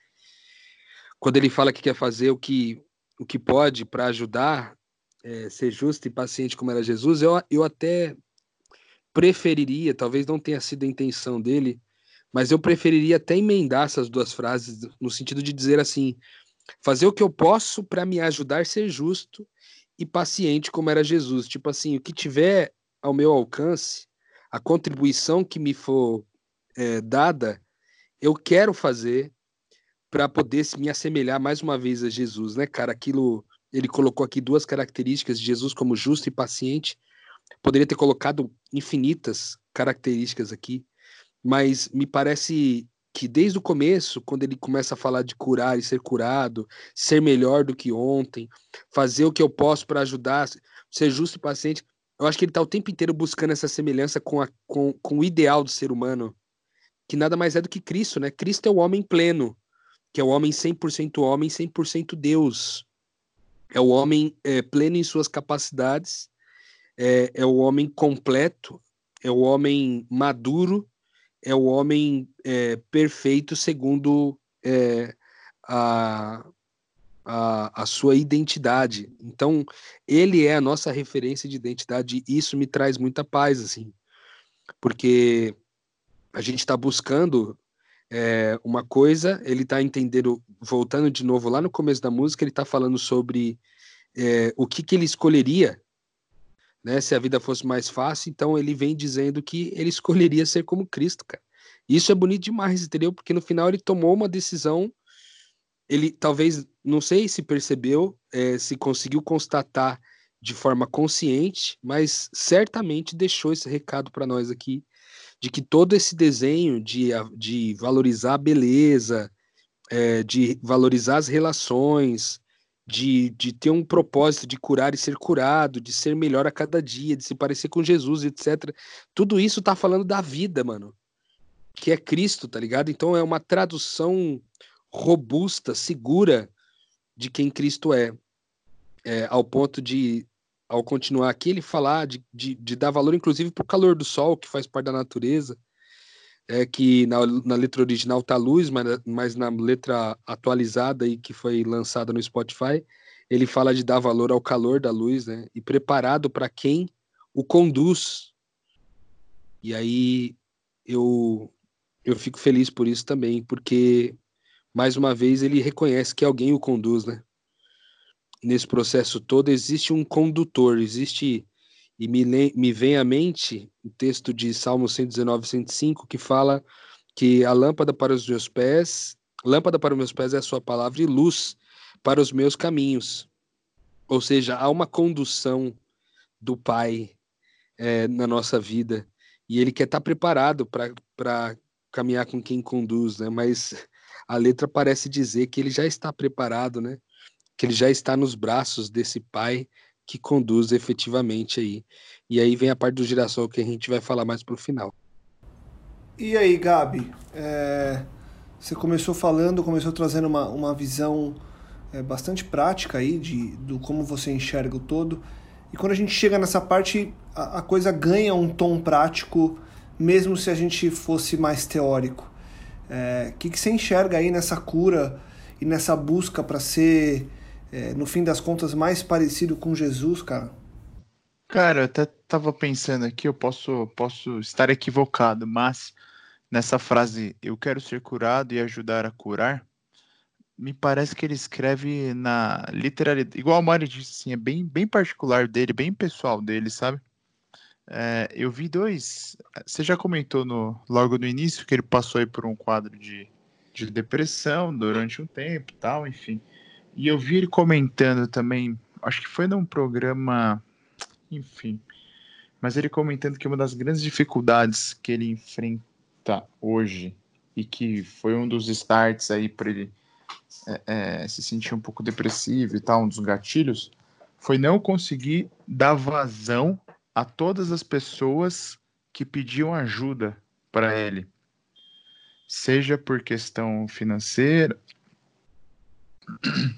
E: Quando ele fala que quer fazer o que o que pode para ajudar, é, ser justo e paciente como era Jesus, eu, eu até preferiria, talvez não tenha sido a intenção dele, mas eu preferiria até emendar essas duas frases no sentido de dizer assim: fazer o que eu posso para me ajudar a ser justo e paciente como era Jesus. Tipo assim, o que tiver ao meu alcance, a contribuição que me for é, dada, eu quero fazer para poder me assemelhar mais uma vez a Jesus, né, cara? Aquilo, ele colocou aqui duas características de Jesus como justo e paciente. Poderia ter colocado infinitas características aqui, mas me parece que desde o começo, quando ele começa a falar de curar e ser curado, ser melhor do que ontem, fazer o que eu posso para ajudar, ser justo e paciente, eu acho que ele está o tempo inteiro buscando essa semelhança com, a, com, com o ideal do ser humano, que nada mais é do que Cristo, né? Cristo é o homem pleno, que é o homem 100% homem, 100% Deus. É o homem é, pleno em suas capacidades, é, é o homem completo, é o homem maduro, é o homem é, perfeito segundo é, a, a, a sua identidade. Então, ele é a nossa referência de identidade e isso me traz muita paz, assim, porque a gente está buscando é, uma coisa, ele está entendendo, voltando de novo lá no começo da música, ele está falando sobre é, o que, que ele escolheria, né, se a vida fosse mais fácil, então ele vem dizendo que ele escolheria ser como Cristo, cara. Isso é bonito demais, entendeu? Porque no final ele tomou uma decisão ele talvez, não sei se percebeu, é, se conseguiu constatar de forma consciente, mas certamente deixou esse recado para nós aqui, de que todo esse desenho de, de valorizar a beleza, é, de valorizar as relações, de, de ter um propósito de curar e ser curado, de ser melhor a cada dia, de se parecer com Jesus, etc. Tudo isso tá falando da vida, mano. Que é Cristo, tá ligado? Então é uma tradução robusta, segura de quem Cristo é, é ao ponto de, ao continuar aqui, ele falar de, de, de dar valor, inclusive, para o calor do sol, que faz parte da natureza, é que na, na letra original tá luz, mas, mas na letra atualizada e que foi lançada no Spotify, ele fala de dar valor ao calor da luz, né? E preparado para quem o conduz. E aí eu eu fico feliz por isso também, porque mais uma vez ele reconhece que alguém o conduz, né? Nesse processo todo existe um condutor, existe e me, me vem à mente o texto de Salmo 119, 105 que fala que a lâmpada para os meus pés, lâmpada para os meus pés é a sua palavra e luz para os meus caminhos. Ou seja, há uma condução do Pai é, na nossa vida e ele quer estar preparado para caminhar com quem conduz, né? Mas a letra parece dizer que ele já está preparado, né? Que ele já está nos braços desse pai que conduz efetivamente aí. E aí vem a parte do girassol que a gente vai falar mais pro final.
B: E aí, Gabi? É... Você começou falando, começou trazendo uma, uma visão é, bastante prática aí de do como você enxerga o todo. E quando a gente chega nessa parte, a, a coisa ganha um tom prático, mesmo se a gente fosse mais teórico. O é, que, que você enxerga aí nessa cura e nessa busca para ser, é, no fim das contas, mais parecido com Jesus, cara?
C: Cara, eu até tava pensando aqui, eu posso, posso estar equivocado, mas nessa frase, eu quero ser curado e ajudar a curar, me parece que ele escreve na literalidade, igual o Mari disse, assim, é bem, bem particular dele, bem pessoal dele, sabe? É, eu vi dois. Você já comentou no, logo no início que ele passou aí por um quadro de, de depressão durante um tempo tal, enfim. E eu vi ele comentando também, acho que foi num programa, enfim. Mas ele comentando que uma das grandes dificuldades que ele enfrenta hoje e que foi um dos starts aí para ele é, é, se sentir um pouco depressivo e tal, um dos gatilhos, foi não conseguir dar vazão a todas as pessoas que pediam ajuda para ele, seja por questão financeira,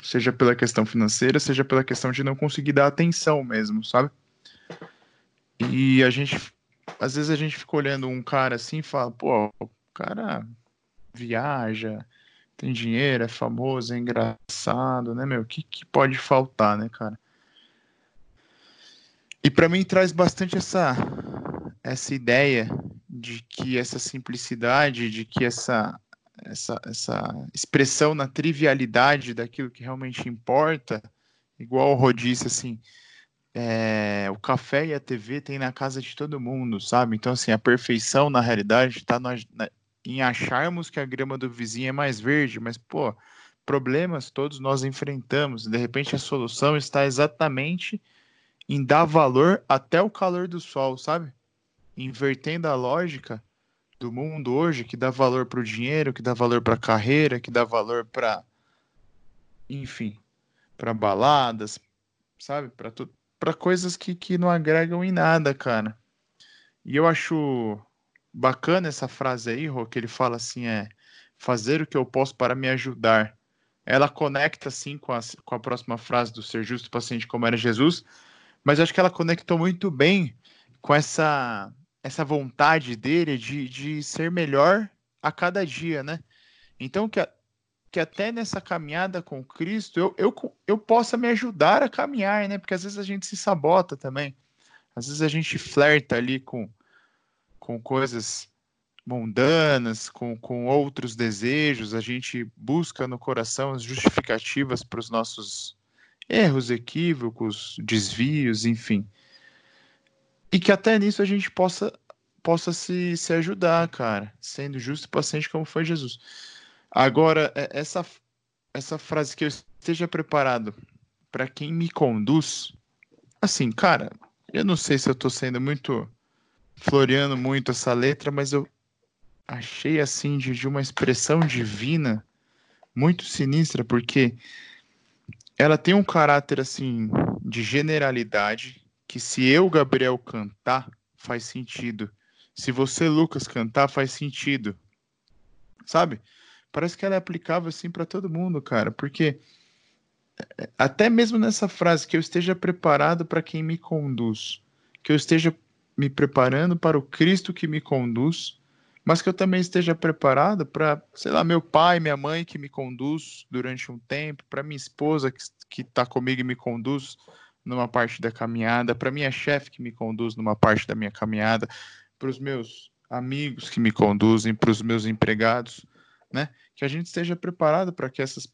C: seja pela questão financeira, seja pela questão de não conseguir dar atenção mesmo, sabe? E a gente, às vezes a gente fica olhando um cara assim e fala, pô, o cara viaja, tem dinheiro, é famoso, é engraçado, né, meu? O que, que pode faltar, né, cara? E para mim traz bastante essa essa ideia de que essa simplicidade, de que essa essa, essa expressão na trivialidade daquilo que realmente importa, igual o disse, assim, é, o café e a TV tem na casa de todo mundo, sabe? Então, assim, a perfeição na realidade está em acharmos que a grama do vizinho é mais verde, mas, pô, problemas todos nós enfrentamos, de repente a solução está exatamente em dar valor até o calor do sol, sabe? Invertendo a lógica, do mundo hoje que dá valor para o dinheiro, que dá valor para a carreira, que dá valor para, enfim, para baladas, sabe, para tudo, para coisas que, que não agregam em nada, cara. E eu acho bacana essa frase aí, Rô, que ele fala assim, é fazer o que eu posso para me ajudar. Ela conecta, assim, com a, com a próxima frase do ser justo paciente como era Jesus, mas acho que ela conectou muito bem com essa essa vontade dele de, de ser melhor a cada dia, né? Então, que, a, que até nessa caminhada com Cristo eu, eu, eu possa me ajudar a caminhar, né? Porque às vezes a gente se sabota também. Às vezes a gente flerta ali com, com coisas mundanas, com, com outros desejos, a gente busca no coração as justificativas para os nossos erros, equívocos, desvios, enfim. E que até nisso a gente possa, possa se, se ajudar, cara, sendo justo e paciente como foi Jesus. Agora, é, essa, essa frase que eu esteja preparado para quem me conduz, assim, cara, eu não sei se eu estou sendo muito floreando muito essa letra, mas eu achei assim de, de uma expressão divina muito sinistra, porque ela tem um caráter assim de generalidade que se eu, Gabriel, cantar, faz sentido. Se você, Lucas, cantar, faz sentido. Sabe? Parece que ela é aplicável assim para todo mundo, cara, porque é, até mesmo nessa frase que eu esteja preparado para quem me conduz, que eu esteja me preparando para o Cristo que me conduz, mas que eu também esteja preparado para, sei lá, meu pai, minha mãe que me conduz durante um tempo, para minha esposa que está comigo e me conduz numa parte da caminhada, para minha chefe que me conduz numa parte da minha caminhada, para os meus amigos que me conduzem, para os meus empregados, né? Que a gente esteja preparado para que essas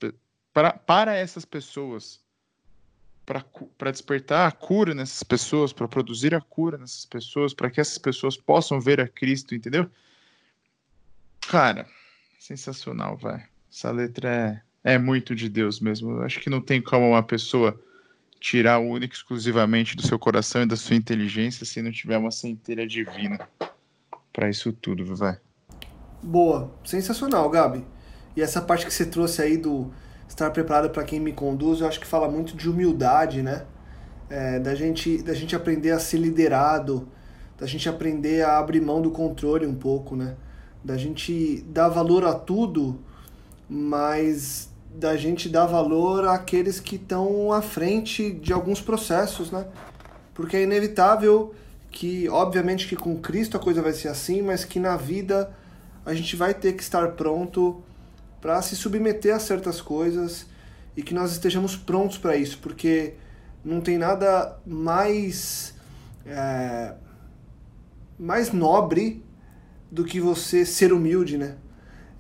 C: para, para essas pessoas para despertar a cura nessas pessoas, para produzir a cura nessas pessoas, para que essas pessoas possam ver a Cristo, entendeu? Cara, sensacional, vai. Essa letra é, é muito de Deus mesmo. Eu acho que não tem como uma pessoa tirar o único exclusivamente do seu coração e da sua inteligência se não tiver uma centelha divina para isso tudo, vai.
B: Boa, sensacional, Gabi. E essa parte que você trouxe aí do estar preparado para quem me conduz, eu acho que fala muito de humildade, né? É, da, gente, da gente aprender a ser liderado, da gente aprender a abrir mão do controle um pouco, né? Da gente dar valor a tudo, mas da gente dar valor àqueles que estão à frente de alguns processos, né? Porque é inevitável que, obviamente, que com Cristo a coisa vai ser assim, mas que na vida a gente vai ter que estar pronto para se submeter a certas coisas e que nós estejamos prontos para isso, porque não tem nada mais é, mais nobre do que você ser humilde, né?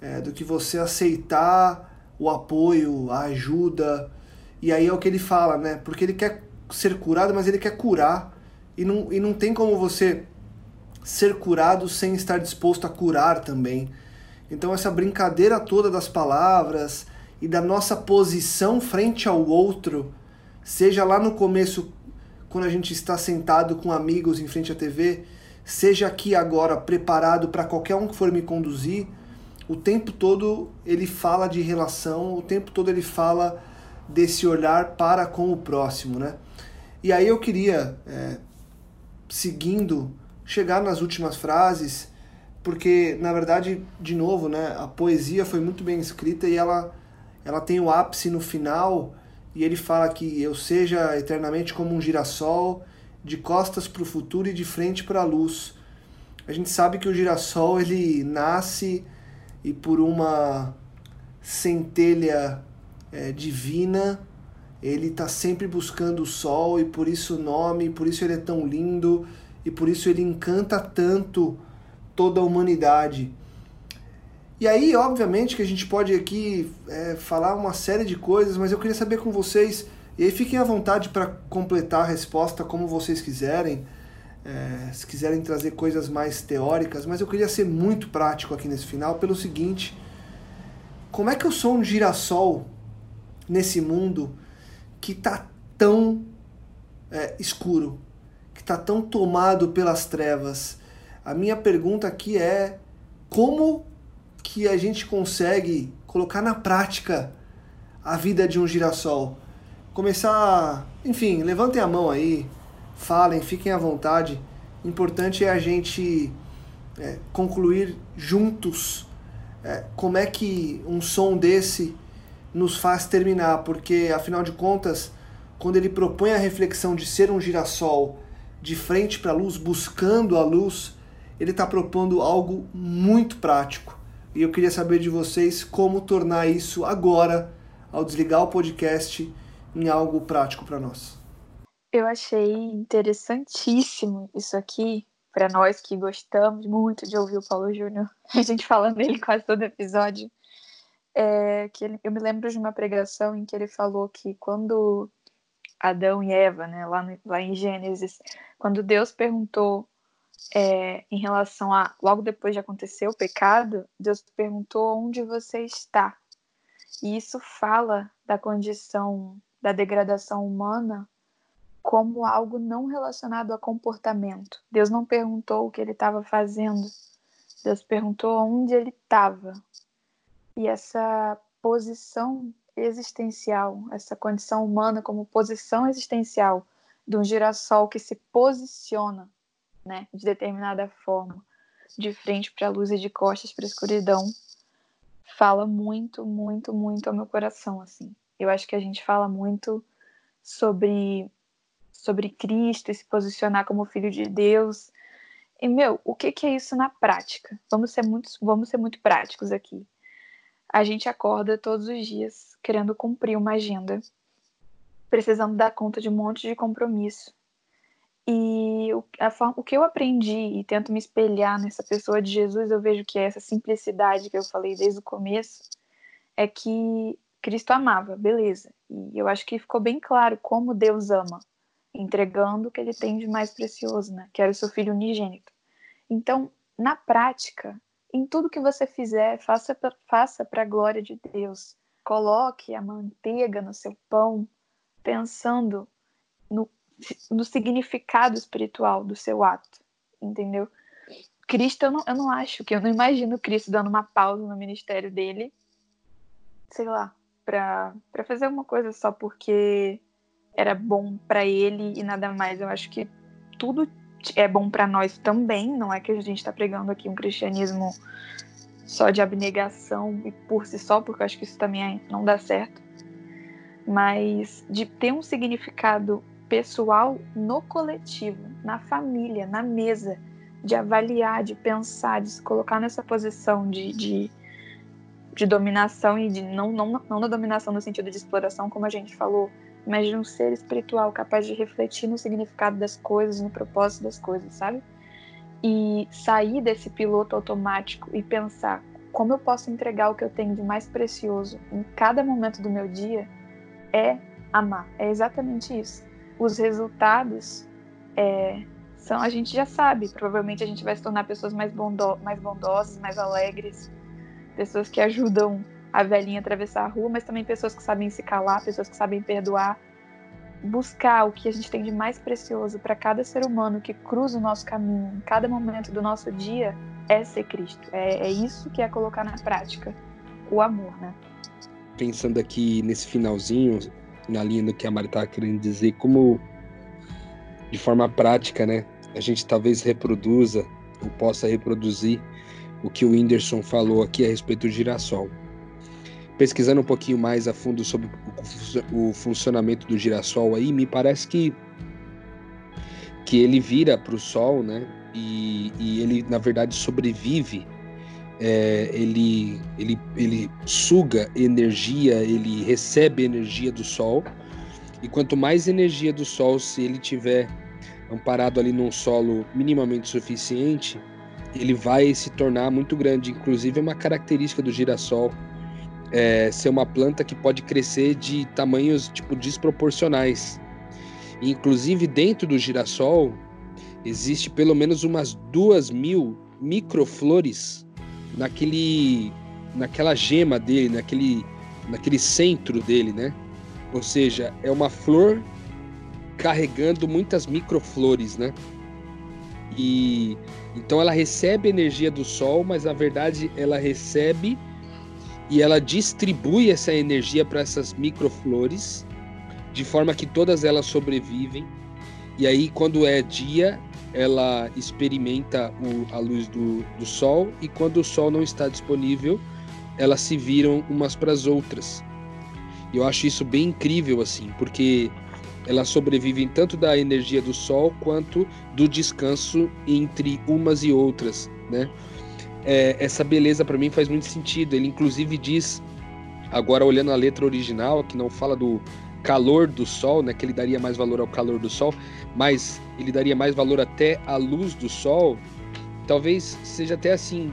B: É, do que você aceitar o apoio, a ajuda. E aí é o que ele fala, né? Porque ele quer ser curado, mas ele quer curar. E não, e não tem como você ser curado sem estar disposto a curar também. Então, essa brincadeira toda das palavras e da nossa posição frente ao outro, seja lá no começo, quando a gente está sentado com amigos em frente à TV, seja aqui agora preparado para qualquer um que for me conduzir, o tempo todo ele fala de relação, o tempo todo ele fala desse olhar para com o próximo, né? E aí eu queria, é, seguindo, chegar nas últimas frases porque na verdade, de novo, né, a poesia foi muito bem escrita e ela ela tem o ápice no final e ele fala que eu seja eternamente como um girassol de costas para o futuro e de frente para a luz. A gente sabe que o girassol ele nasce e por uma centelha é, divina ele está sempre buscando o sol e por isso o nome, por isso ele é tão lindo e por isso ele encanta tanto toda a humanidade. E aí, obviamente, que a gente pode aqui é, falar uma série de coisas, mas eu queria saber com vocês, e aí fiquem à vontade para completar a resposta como vocês quiserem, é, se quiserem trazer coisas mais teóricas, mas eu queria ser muito prático aqui nesse final, pelo seguinte: como é que eu sou um girassol nesse mundo que está tão é, escuro, que está tão tomado pelas trevas? A minha pergunta aqui é: como que a gente consegue colocar na prática a vida de um girassol? Começar, enfim, levantem a mão aí, falem, fiquem à vontade. Importante é a gente é, concluir juntos é, como é que um som desse nos faz terminar, porque afinal de contas, quando ele propõe a reflexão de ser um girassol de frente para a luz, buscando a luz, ele está propondo algo muito prático. E eu queria saber de vocês como tornar isso agora, ao desligar o podcast, em algo prático para nós.
D: Eu achei interessantíssimo isso aqui, para nós que gostamos muito de ouvir o Paulo Júnior, a gente falando dele quase todo episódio. É, que ele, eu me lembro de uma pregação em que ele falou que quando Adão e Eva, né, lá, no, lá em Gênesis, quando Deus perguntou é, em relação a logo depois de acontecer o pecado, Deus perguntou onde você está. E isso fala da condição da degradação humana como algo não relacionado a comportamento. Deus não perguntou o que ele estava fazendo. Deus perguntou onde ele estava. E essa posição existencial, essa condição humana como posição existencial de um girassol que se posiciona né, de determinada forma, de frente para a luz e de costas para a escuridão, fala muito, muito, muito ao meu coração, assim. Eu acho que a gente fala muito sobre sobre Cristo e se posicionar como filho de Deus. E meu, o que, que é isso na prática? Vamos ser muito, vamos ser muito práticos aqui. A gente acorda todos os dias querendo cumprir uma agenda, precisando dar conta de um monte de compromisso, e o, forma, o que eu aprendi e tento me espelhar nessa pessoa de Jesus, eu vejo que é essa simplicidade que eu falei desde o começo, é que Cristo amava, beleza. E eu acho que ficou bem claro como Deus ama, entregando o que ele tem de mais precioso, né? Que era o seu filho unigênito. Então, na prática, em tudo que você fizer, faça faça para a glória de Deus. Coloque a manteiga no seu pão, pensando no no significado espiritual do seu ato, entendeu? Cristo, eu não, eu não acho que eu não imagino Cristo dando uma pausa no ministério dele, sei lá, para fazer uma coisa só porque era bom para ele e nada mais. Eu acho que tudo é bom para nós também, não é que a gente está pregando aqui um cristianismo só de abnegação e por si só, porque eu acho que isso também não dá certo, mas de ter um significado pessoal no coletivo, na família, na mesa, de avaliar, de pensar, de se colocar nessa posição de, de, de dominação e de não, não, não na dominação no sentido de exploração, como a gente falou, mas de um ser espiritual capaz de refletir no significado das coisas, no propósito das coisas, sabe? E sair desse piloto automático e pensar como eu posso entregar o que eu tenho de mais precioso em cada momento do meu dia é amar. É exatamente isso os resultados é, são a gente já sabe. Provavelmente a gente vai se tornar pessoas mais, bondo mais bondosas, mais alegres, pessoas que ajudam a velhinha atravessar a rua, mas também pessoas que sabem se calar, pessoas que sabem perdoar. Buscar o que a gente tem de mais precioso para cada ser humano que cruza o nosso caminho, em cada momento do nosso dia, é ser Cristo. É, é isso que é colocar na prática o amor, né?
E: Pensando aqui nesse finalzinho, na linha do que a Mari estava querendo dizer, como de forma prática, né? A gente talvez reproduza ou possa reproduzir o que o Whindersson falou aqui a respeito do girassol. Pesquisando um pouquinho mais a fundo sobre o funcionamento do girassol aí, me parece que que ele vira para o sol, né? E, e, ele na verdade sobrevive é, ele, ele, ele suga energia, ele recebe energia do Sol, e quanto mais energia do Sol, se ele tiver amparado ali num solo minimamente suficiente, ele vai se tornar muito grande. Inclusive, é uma característica do girassol é, ser uma planta que pode crescer de tamanhos tipo desproporcionais. Inclusive, dentro do girassol, existe pelo menos umas duas mil microflores naquele naquela gema dele, naquele naquele centro dele, né? Ou seja, é uma flor carregando muitas microflores, né? E então ela recebe energia do sol, mas na verdade ela recebe e ela distribui essa energia para essas microflores, de forma que todas elas sobrevivem. E aí, quando é dia, ela experimenta o, a luz do, do sol, e quando o sol não está disponível, elas se viram umas para as outras. Eu acho isso bem incrível, assim, porque elas sobrevivem tanto da energia do sol quanto do descanso entre umas e outras, né? É, essa beleza para mim faz muito sentido. Ele inclusive diz, agora olhando a letra original, que não fala do calor do sol, né? Que ele daria mais valor ao calor do sol, mas ele daria mais valor até à luz do sol. Talvez seja até assim.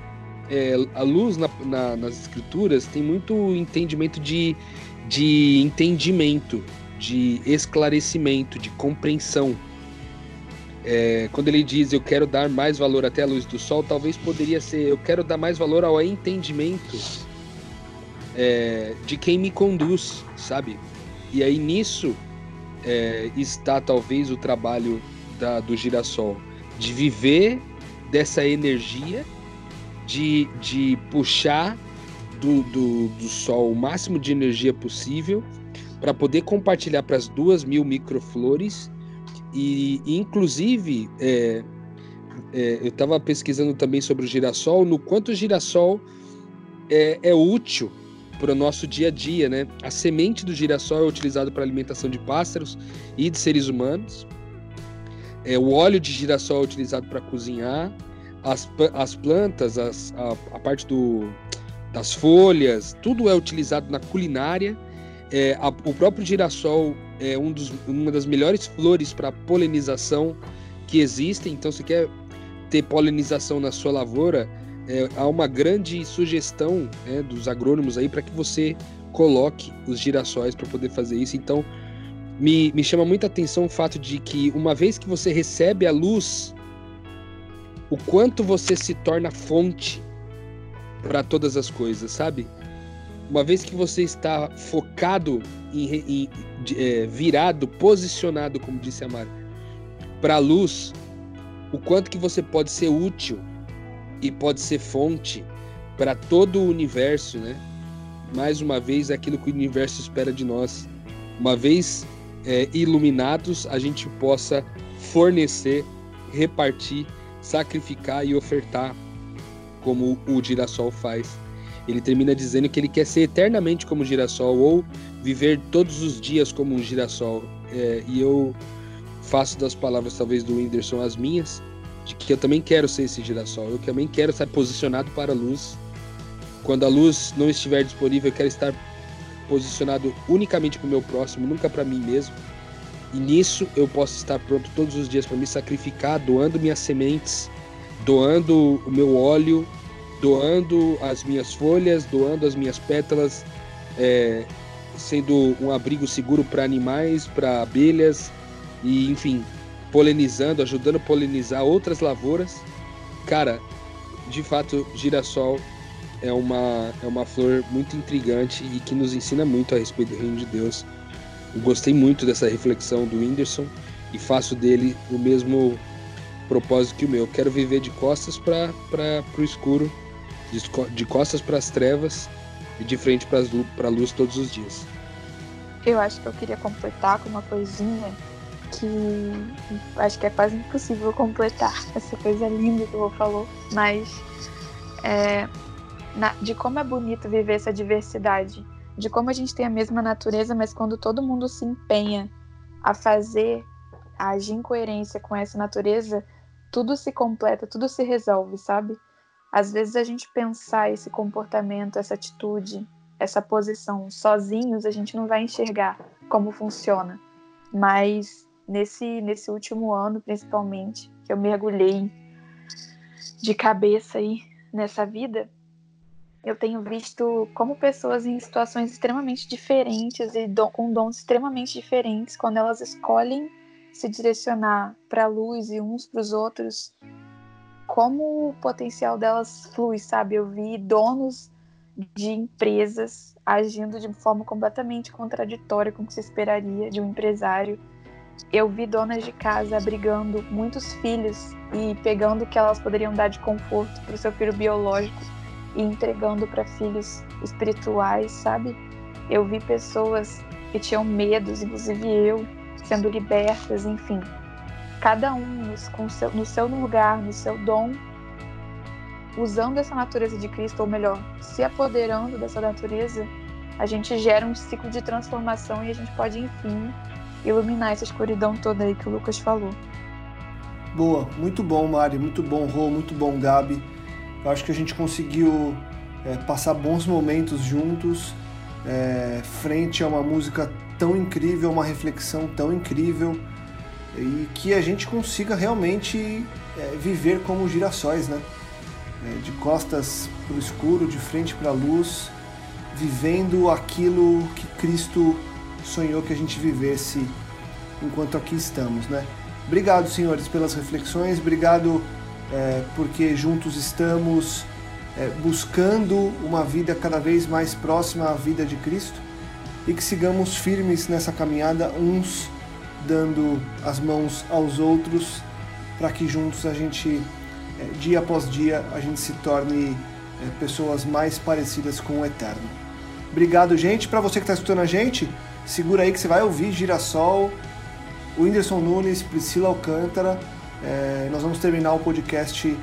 E: É, a luz na, na, nas escrituras tem muito entendimento de, de entendimento, de esclarecimento, de compreensão. É, quando ele diz eu quero dar mais valor até a luz do sol, talvez poderia ser eu quero dar mais valor ao entendimento é, de quem me conduz, sabe? E aí nisso é, está talvez o trabalho da, do girassol, de viver dessa energia, de, de puxar do, do, do sol o máximo de energia possível para poder compartilhar para as duas mil microflores e, inclusive, é, é, eu estava pesquisando também sobre o girassol, no quanto o girassol é, é útil para o nosso dia a dia, né? A semente do girassol é utilizada para alimentação de pássaros e de seres humanos. É, o óleo de girassol é utilizado para cozinhar. As, as plantas, as, a, a parte do, das folhas, tudo é utilizado na culinária é, a, o próprio girassol é um dos, uma das melhores flores para polinização que existem. Então, se quer ter polinização na sua lavoura, é, há uma grande sugestão né, dos agrônomos aí para que você coloque os girassóis para poder fazer isso. Então, me, me chama muita atenção o fato de que uma vez que você recebe a luz, o quanto você se torna fonte para todas as coisas, sabe? Uma vez que você está focado em, em é, virado, posicionado, como disse a Mari, para a luz, o quanto que você pode ser útil e pode ser fonte para todo o universo, né? Mais uma vez, aquilo que o universo espera de nós. Uma vez é, iluminados, a gente possa fornecer, repartir, sacrificar e ofertar, como o girassol faz ele termina dizendo que ele quer ser eternamente como girassol ou viver todos os dias como um girassol. É, e eu faço das palavras talvez do Whindersson as minhas, de que eu também quero ser esse girassol. Eu também quero estar posicionado para a luz. Quando a luz não estiver disponível, eu quero estar posicionado unicamente para o meu próximo, nunca para mim mesmo. E nisso eu posso estar pronto todos os dias para me sacrificar, doando minhas sementes, doando o meu óleo, doando as minhas folhas, doando as minhas pétalas, é, sendo um abrigo seguro para animais, para abelhas e, enfim, polinizando, ajudando a polinizar outras lavouras. Cara, de fato, girassol é uma, é uma flor muito intrigante e que nos ensina muito a respeito do reino de Deus. Eu gostei muito dessa reflexão do Whindersson e faço dele o mesmo propósito que o meu. Quero viver de costas para o escuro de costas para as trevas e de frente para a luz todos os dias.
D: Eu acho que eu queria completar com uma coisinha que acho que é quase impossível completar essa coisa linda que o Rô falou, mas é, na, de como é bonito viver essa diversidade, de como a gente tem a mesma natureza, mas quando todo mundo se empenha a fazer, a agir em coerência com essa natureza, tudo se completa, tudo se resolve, sabe? Às vezes a gente pensar esse comportamento, essa atitude, essa posição sozinhos, a gente não vai enxergar como funciona. Mas nesse, nesse último ano, principalmente, que eu mergulhei de cabeça aí nessa vida, eu tenho visto como pessoas em situações extremamente diferentes e com dons extremamente diferentes, quando elas escolhem se direcionar para a luz e uns para os outros, como o potencial delas flui, sabe? Eu vi donos de empresas agindo de forma completamente contraditória com o que se esperaria de um empresário eu vi donas de casa abrigando muitos filhos e pegando o que elas poderiam dar de conforto para o seu filho biológico e entregando para filhos espirituais, sabe? Eu vi pessoas que tinham medos, inclusive eu, sendo libertas, enfim. Cada um no, seu, no seu lugar, no seu dom, usando essa natureza de Cristo, ou melhor, se apoderando dessa natureza, a gente gera um ciclo de transformação e a gente pode, enfim, iluminar essa escuridão toda aí que o Lucas falou.
B: Boa, muito bom, Mari, muito bom, Rô, muito bom, Gabi. Eu acho que a gente conseguiu é, passar bons momentos juntos, é, frente a uma música tão incrível, uma reflexão tão incrível, e que a gente consiga realmente é, viver como girassóis, né? É, de costas para o escuro, de frente para a luz, vivendo aquilo que Cristo sonhou que a gente vivesse enquanto aqui estamos, né? Obrigado, senhores, pelas reflexões. Obrigado é, porque juntos estamos é, buscando uma vida cada vez mais próxima à vida de Cristo e que sigamos firmes nessa caminhada, uns dando as mãos aos outros, para que juntos a gente, é, dia após dia, a gente se torne é, pessoas mais parecidas com o Eterno. Obrigado, gente. Para você que está escutando a gente, segura aí que você vai ouvir Girassol, o Whindersson Nunes, Priscila Alcântara. É, nós vamos terminar o podcast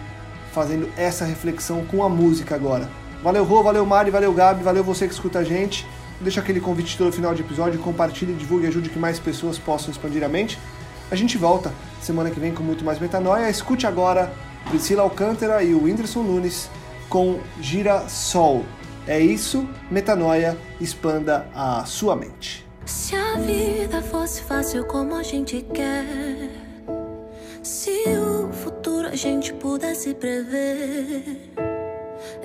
B: fazendo essa reflexão com a música agora. Valeu, Rô, valeu, Mari, valeu, Gabi, valeu você que escuta a gente. Deixa aquele convite todo final de episódio, compartilhe, divulgue e ajude que mais pessoas possam expandir a mente. A gente volta semana que vem com muito mais metanoia. Escute agora Priscila Alcântara e o Whindersson Nunes com Gira Sol. É isso, metanoia, expanda a sua mente.
F: Se a vida fosse fácil como a gente quer, se o futuro a gente pudesse prever,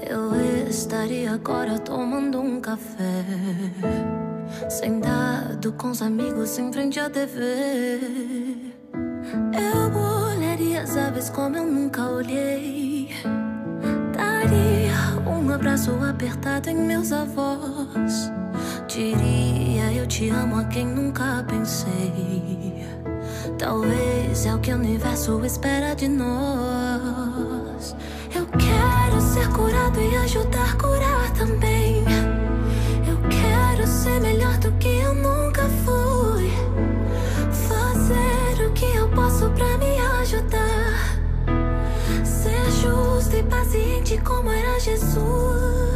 F: eu estaria agora tomando um café, sentado com os amigos em frente à TV. Eu olharia as aves como eu nunca olhei, daria um abraço apertado em meus avós. Diria eu te amo a quem nunca pensei. Talvez é o que o universo espera de nós. Ser curado e ajudar a curar também. Eu quero ser melhor do que eu nunca fui. Fazer o que eu posso pra me ajudar. Ser justo e paciente como era Jesus.